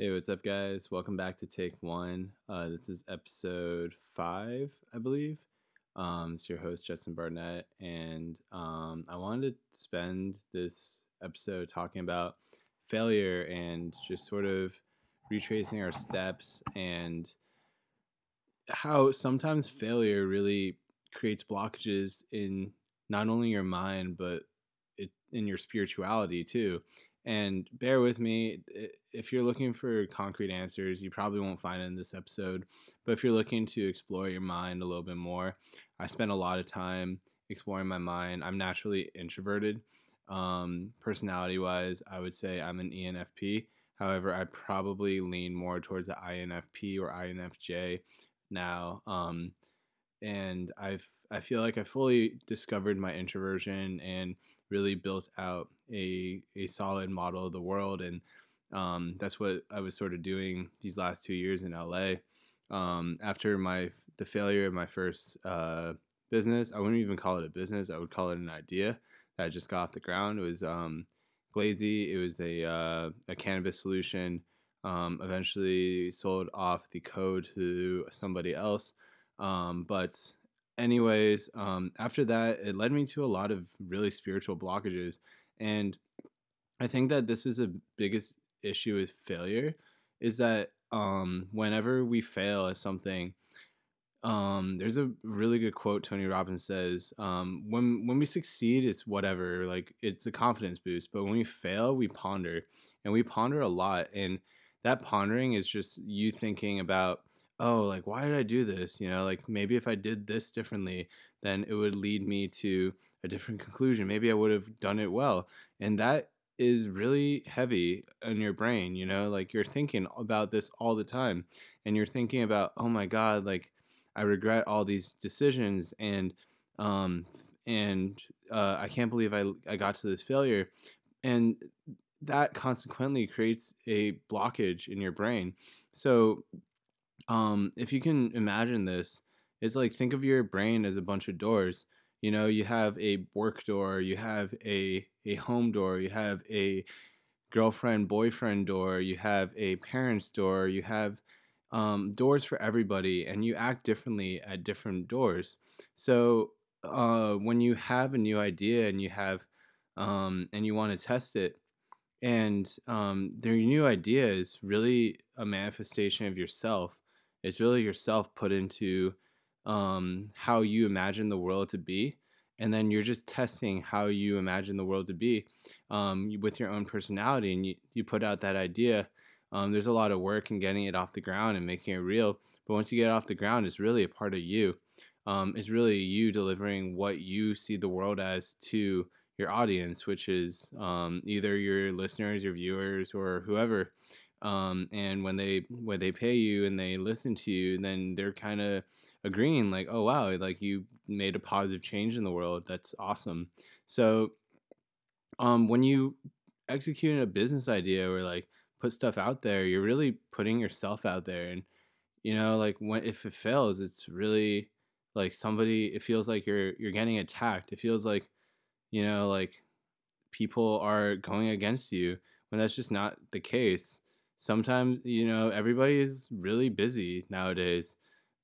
Hey, what's up, guys? Welcome back to Take One. Uh, this is episode five, I believe. Um, it's your host, Justin Barnett, and um, I wanted to spend this episode talking about failure and just sort of retracing our steps and how sometimes failure really creates blockages in not only your mind, but it, in your spirituality too. And bear with me, if you're looking for concrete answers, you probably won't find it in this episode. But if you're looking to explore your mind a little bit more, I spend a lot of time exploring my mind. I'm naturally introverted. Um, personality wise, I would say I'm an ENFP. However, I probably lean more towards the INFP or INFJ now. Um, and I've I feel like I fully discovered my introversion and really built out a a solid model of the world, and um, that's what I was sort of doing these last two years in LA. Um, after my the failure of my first uh, business, I wouldn't even call it a business. I would call it an idea that I just got off the ground. It was um, Glazy. It was a uh, a cannabis solution. Um, eventually sold off the code to somebody else. Um, but anyways, um, after that, it led me to a lot of really spiritual blockages. And I think that this is a biggest issue with failure is that um, whenever we fail at something, um, there's a really good quote Tony Robbins says, um, when when we succeed, it's whatever, like it's a confidence boost. But when we fail, we ponder, and we ponder a lot. And that pondering is just you thinking about oh, like, why did I do this? You know, like maybe if I did this differently, then it would lead me to a different conclusion. Maybe I would have done it well. And that is really heavy on your brain, you know, like you're thinking about this all the time and you're thinking about, oh my God, like I regret all these decisions and, um, and uh, I can't believe I, I got to this failure. And that consequently creates a blockage in your brain. So um, if you can imagine this, it's like think of your brain as a bunch of doors. You know, you have a work door, you have a a home door, you have a girlfriend boyfriend door, you have a parents door, you have um, doors for everybody, and you act differently at different doors. So uh, when you have a new idea and you have um, and you want to test it, and um, their new idea is really a manifestation of yourself it's really yourself put into um, how you imagine the world to be. And then you're just testing how you imagine the world to be um, with your own personality. And you, you put out that idea. Um, there's a lot of work in getting it off the ground and making it real. But once you get it off the ground, it's really a part of you. Um, it's really you delivering what you see the world as to your audience, which is um, either your listeners, your viewers, or whoever um, and when they when they pay you and they listen to you then they're kind of agreeing like oh wow like you made a positive change in the world that's awesome. So um, when you execute a business idea or like put stuff out there you're really putting yourself out there and you know like when if it fails it's really like somebody it feels like you're you're getting attacked. It feels like you know like people are going against you when that's just not the case sometimes you know everybody is really busy nowadays.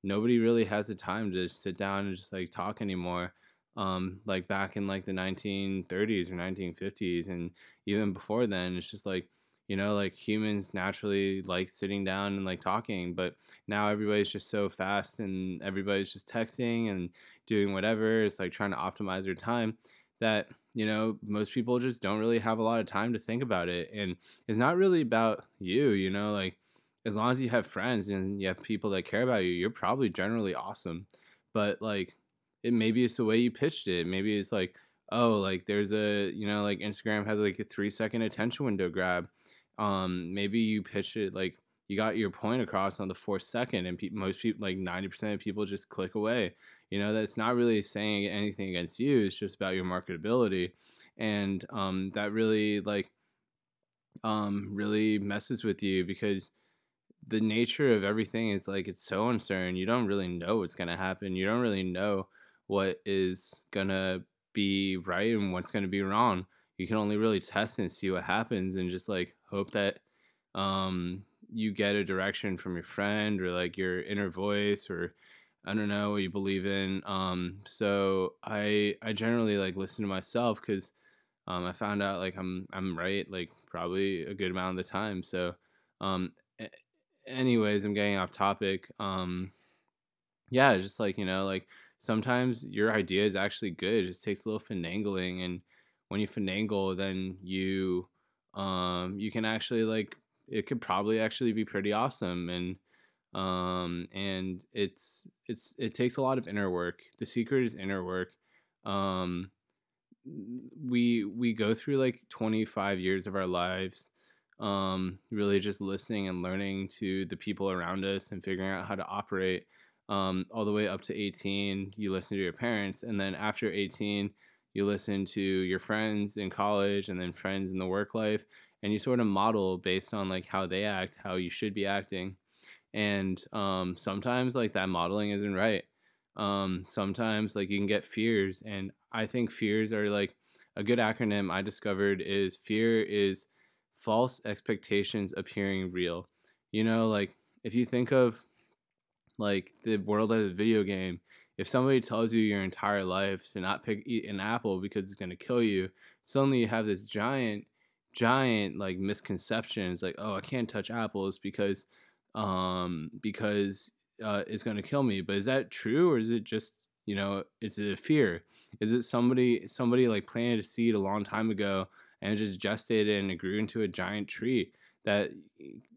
Nobody really has the time to sit down and just like talk anymore um like back in like the 1930s or 1950s and even before then it's just like you know like humans naturally like sitting down and like talking but now everybody's just so fast and everybody's just texting and doing whatever it's like trying to optimize their time that you know most people just don't really have a lot of time to think about it and it's not really about you you know like as long as you have friends and you have people that care about you you're probably generally awesome but like it maybe it's the way you pitched it maybe it's like oh like there's a you know like instagram has like a three second attention window grab um maybe you pitched it like you got your point across on the fourth second and pe- most people like 90% of people just click away you know that's not really saying anything against you it's just about your marketability and um, that really like um, really messes with you because the nature of everything is like it's so uncertain you don't really know what's going to happen you don't really know what is going to be right and what's going to be wrong you can only really test and see what happens and just like hope that um you get a direction from your friend or like your inner voice or I don't know what you believe in. Um, so I I generally like listen to myself because um, I found out like I'm I'm right like probably a good amount of the time. So um, anyways, I'm getting off topic. Um, yeah, just like you know, like sometimes your idea is actually good. It just takes a little finagling, and when you finagle, then you um, you can actually like it could probably actually be pretty awesome and um and it's it's it takes a lot of inner work. The secret is inner work. Um we we go through like 25 years of our lives um really just listening and learning to the people around us and figuring out how to operate um all the way up to 18 you listen to your parents and then after 18 you listen to your friends in college and then friends in the work life and you sort of model based on like how they act how you should be acting and um, sometimes like that modeling isn't right. Um, sometimes like you can get fears and i think fears are like a good acronym i discovered is fear is false expectations appearing real. You know like if you think of like the world as a video game if somebody tells you your entire life to not pick eat an apple because it's going to kill you suddenly you have this giant giant like misconceptions like oh i can't touch apples because um because uh, it's going to kill me but is that true or is it just you know is it a fear? Is it somebody somebody like planted a seed a long time ago and it just gestated and it grew into a giant tree that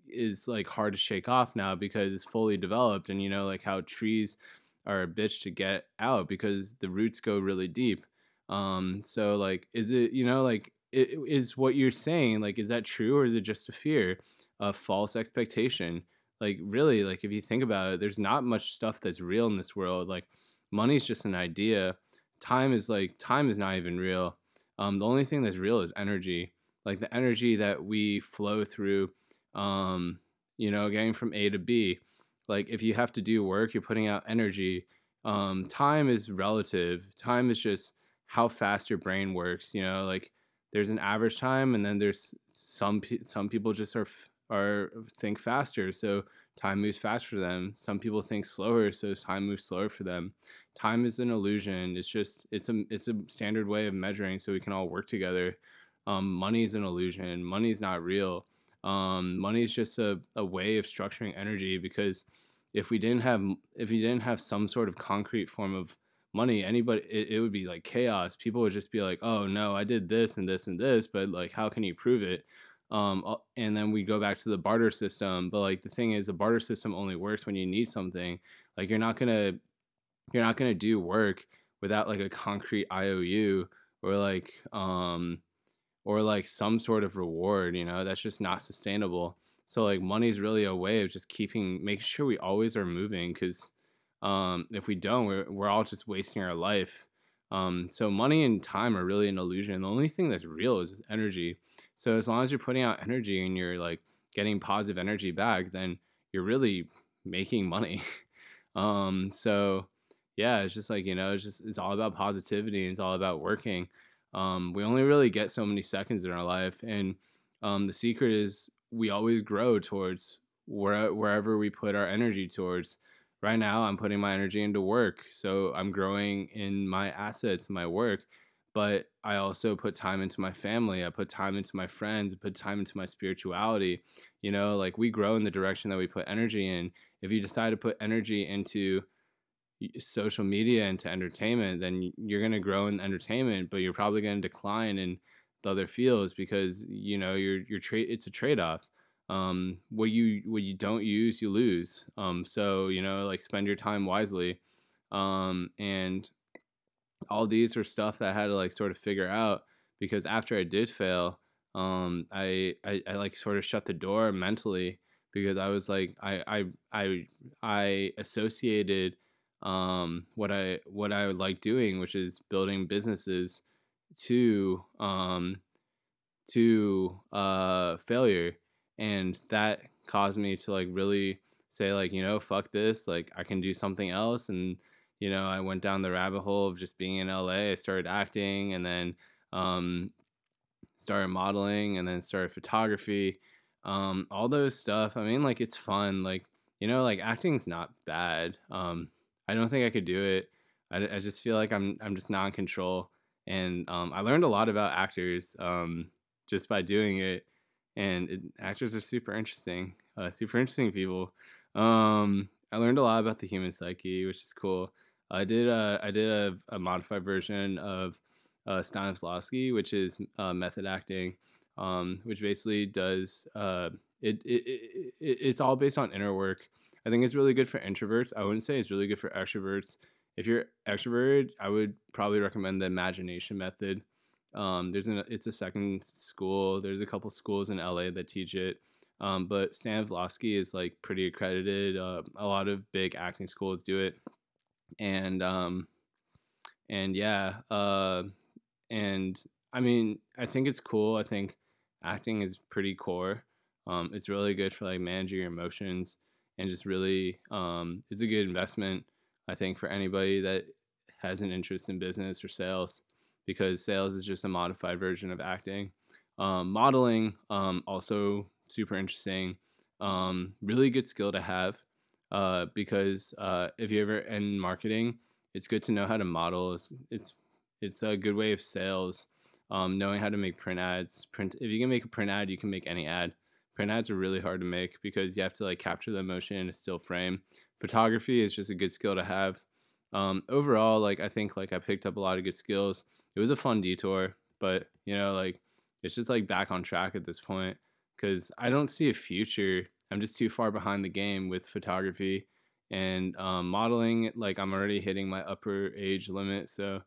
is like hard to shake off now because it's fully developed and you know like how trees are a bitch to get out because the roots go really deep. Um so like is it you know like is what you're saying like is that true or is it just a fear a false expectation like really like if you think about it there's not much stuff that's real in this world like money's just an idea. Time is like time is not even real. Um the only thing that's real is energy like the energy that we flow through um you know getting from a to b. Like if you have to do work you're putting out energy. Um time is relative. Time is just how fast your brain works you know like there's an average time and then there's some some people just are are think faster so time moves faster for them. Some people think slower so time moves slower for them. Time is an illusion. It's just it's a it's a standard way of measuring so we can all work together. Um, money is an illusion. Money is not real. Um, money is just a, a way of structuring energy because if we didn't have if we didn't have some sort of concrete form of money anybody it, it would be like chaos. People would just be like oh no i did this and this and this but like how can you prove it um and then we go back to the barter system but like the thing is the barter system only works when you need something like you're not gonna you're not gonna do work without like a concrete iou or like um or like some sort of reward you know that's just not sustainable so like money is really a way of just keeping making sure we always are moving because um, if we don't, we're, we're all just wasting our life. Um, so money and time are really an illusion. The only thing that's real is energy. So as long as you're putting out energy and you're like getting positive energy back, then you're really making money. um, so yeah, it's just like, you know, it's just, it's all about positivity and it's all about working. Um, we only really get so many seconds in our life. And um, the secret is we always grow towards where, wherever we put our energy towards right now I'm putting my energy into work. So I'm growing in my assets, my work, but I also put time into my family. I put time into my friends, I put time into my spirituality. You know, like we grow in the direction that we put energy in. If you decide to put energy into social media into entertainment, then you're going to grow in entertainment, but you're probably going to decline in the other fields because you know you're you're trade it's a trade-off um, what you what you don't use you lose um, so you know like spend your time wisely um, and all these are stuff that i had to like sort of figure out because after i did fail um, I, I i like sort of shut the door mentally because i was like i i i, I associated um, what i what i would like doing which is building businesses to um, to uh, failure. And that caused me to like really say like you know fuck this like i can do something else and you know i went down the rabbit hole of just being in la i started acting and then um, started modeling and then started photography um, all those stuff. I mean, like it's fun. Like you know, like acting's not bad. Um, I don't think I could do it. I, I just feel like I'm I'm just not in control, and um, I learned a lot about actors um, just by doing it. And it, actors are super interesting, uh, super interesting people. Um, I learned a lot about the human psyche, which is cool. I did a I did a, a modified version of uh, Stanislavski, which is uh, method acting, um, which basically does uh, it, it, it, it's all based on inner work. I think it's really good for introverts. I wouldn't say it's really good for extroverts. If you're extroverted, I would probably recommend the imagination method. Um, there's an it's a second school. There's a couple schools in LA that teach it. Um, but Stanislavski is like pretty accredited. Uh, a lot of big acting schools do it, and um, and yeah, uh, and I mean, I think it's cool. I think acting is pretty core. Um, it's really good for like managing your emotions and just really, um, it's a good investment. I think for anybody that has an interest in business or sales, because sales is just a modified version of acting. Um, modeling um, also super interesting. Um, really good skill to have uh, because uh, if you're ever in marketing, it's good to know how to model. It's it's, it's a good way of sales. Um, knowing how to make print ads. Print if you can make a print ad, you can make any ad. Print ads are really hard to make because you have to like capture the emotion in a still frame. Photography is just a good skill to have. Um, overall, like I think like I picked up a lot of good skills. It was a fun detour, but you know like it's just like back on track at this point because I don't see a future. I'm just too far behind the game with photography and um, modeling. Like I'm already hitting my upper age limit, so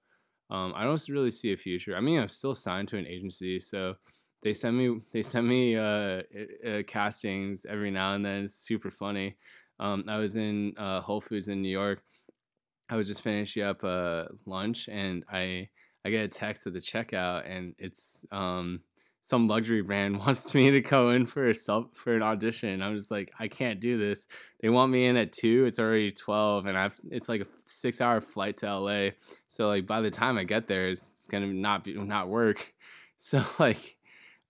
um, I don't really see a future. I mean, I'm still signed to an agency, so they send me they send me uh, uh, castings every now and then. It's super funny. Um, I was in uh, Whole Foods in New York. I was just finishing up uh, lunch, and I I get a text at the checkout, and it's um, some luxury brand wants me to go in for a self for an audition. I'm just like, I can't do this. They want me in at two. It's already twelve, and I've it's like a six hour flight to LA. So like by the time I get there, it's gonna not be not work. So like,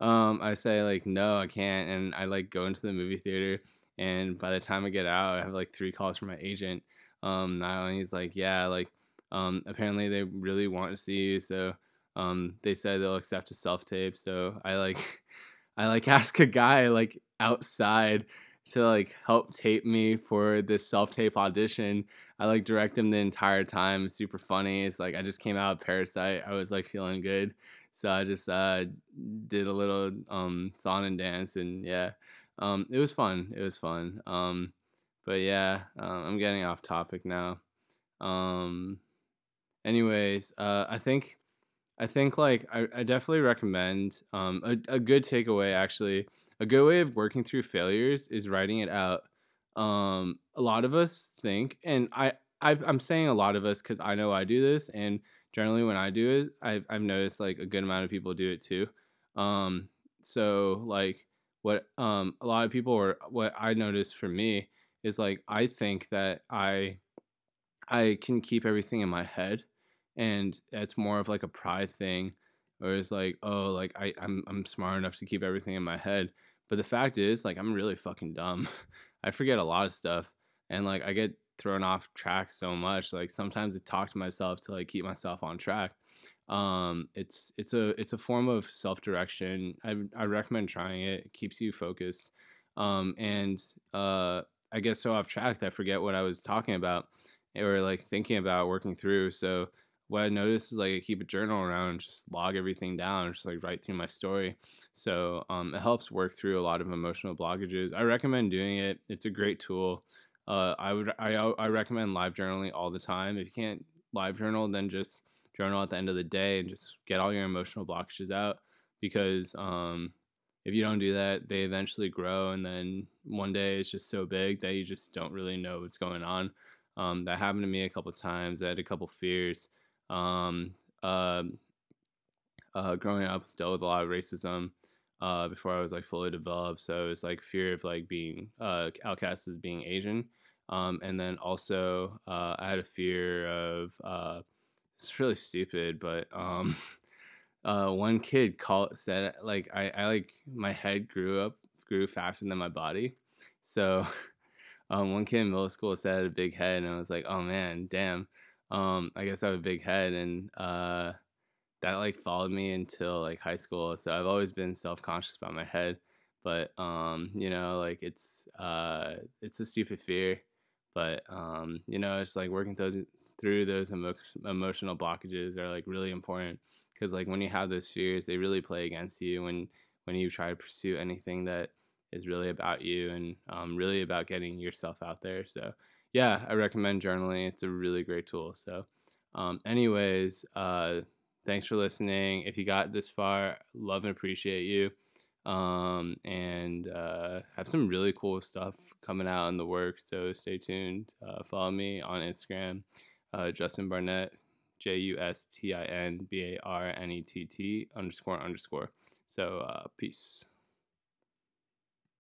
um, I say like no, I can't, and I like go into the movie theater. And by the time I get out, I have like three calls from my agent. Um, now and he's like, yeah, like, um, apparently they really want to see you, so um, they said they'll accept a self tape. So I like, I like ask a guy like outside to like help tape me for this self tape audition. I like direct him the entire time. super funny. It's like I just came out of Parasite. I was like feeling good. So I just uh, did a little um, song and dance, and yeah, um, it was fun. It was fun. Um, but yeah, um, I'm getting off topic now. Um, anyways, uh, I think I think like I, I definitely recommend um, a, a good takeaway actually. A good way of working through failures is writing it out. Um, a lot of us think, and I, I I'm saying a lot of us because I know I do this, and generally when I do it, I've I've noticed like a good amount of people do it too. Um, so like what um a lot of people or what I noticed for me is like I think that I I can keep everything in my head and it's more of like a pride thing or it's like oh like I, I'm I'm smart enough to keep everything in my head. But the fact is like I'm really fucking dumb. I forget a lot of stuff and like I get thrown off track so much. Like sometimes I talk to myself to like keep myself on track. Um, it's it's a it's a form of self direction. I I recommend trying it. It keeps you focused. Um, and uh, I get so off track I forget what I was talking about or like thinking about working through. So what I noticed is like I keep a journal around and just log everything down, just like write through my story. So um, it helps work through a lot of emotional blockages. I recommend doing it. It's a great tool. Uh, I would I I recommend live journaling all the time. If you can't live journal, then just journal at the end of the day and just get all your emotional blockages out because um, if you don't do that, they eventually grow, and then one day it's just so big that you just don't really know what's going on. Um, that happened to me a couple times. I had a couple fears. Um, uh, uh, growing up, dealt with a lot of racism uh, before I was like fully developed. So it was like fear of like being uh, outcast as being Asian. Um, and then also uh, I had a fear of uh, it's really stupid, but um, uh, one kid called said like I, I like my head grew up grew faster than my body. So um, one kid in middle school said I had a big head, and I was like, oh man, damn. Um, I guess I have a big head, and uh, that like followed me until like high school. So I've always been self conscious about my head, but um, you know, like it's uh, it's a stupid fear, but um, you know, it's like working those through those emo- emotional blockages are like really important because like when you have those fears, they really play against you when when you try to pursue anything that is really about you and um, really about getting yourself out there. So yeah, I recommend journaling. It's a really great tool. So, um, anyways, uh, thanks for listening. If you got this far, love and appreciate you. Um, and uh, have some really cool stuff coming out in the works. So stay tuned. Uh, follow me on Instagram, uh, Justin Barnett, J U S T I N B A R N E T T underscore underscore. So uh, peace.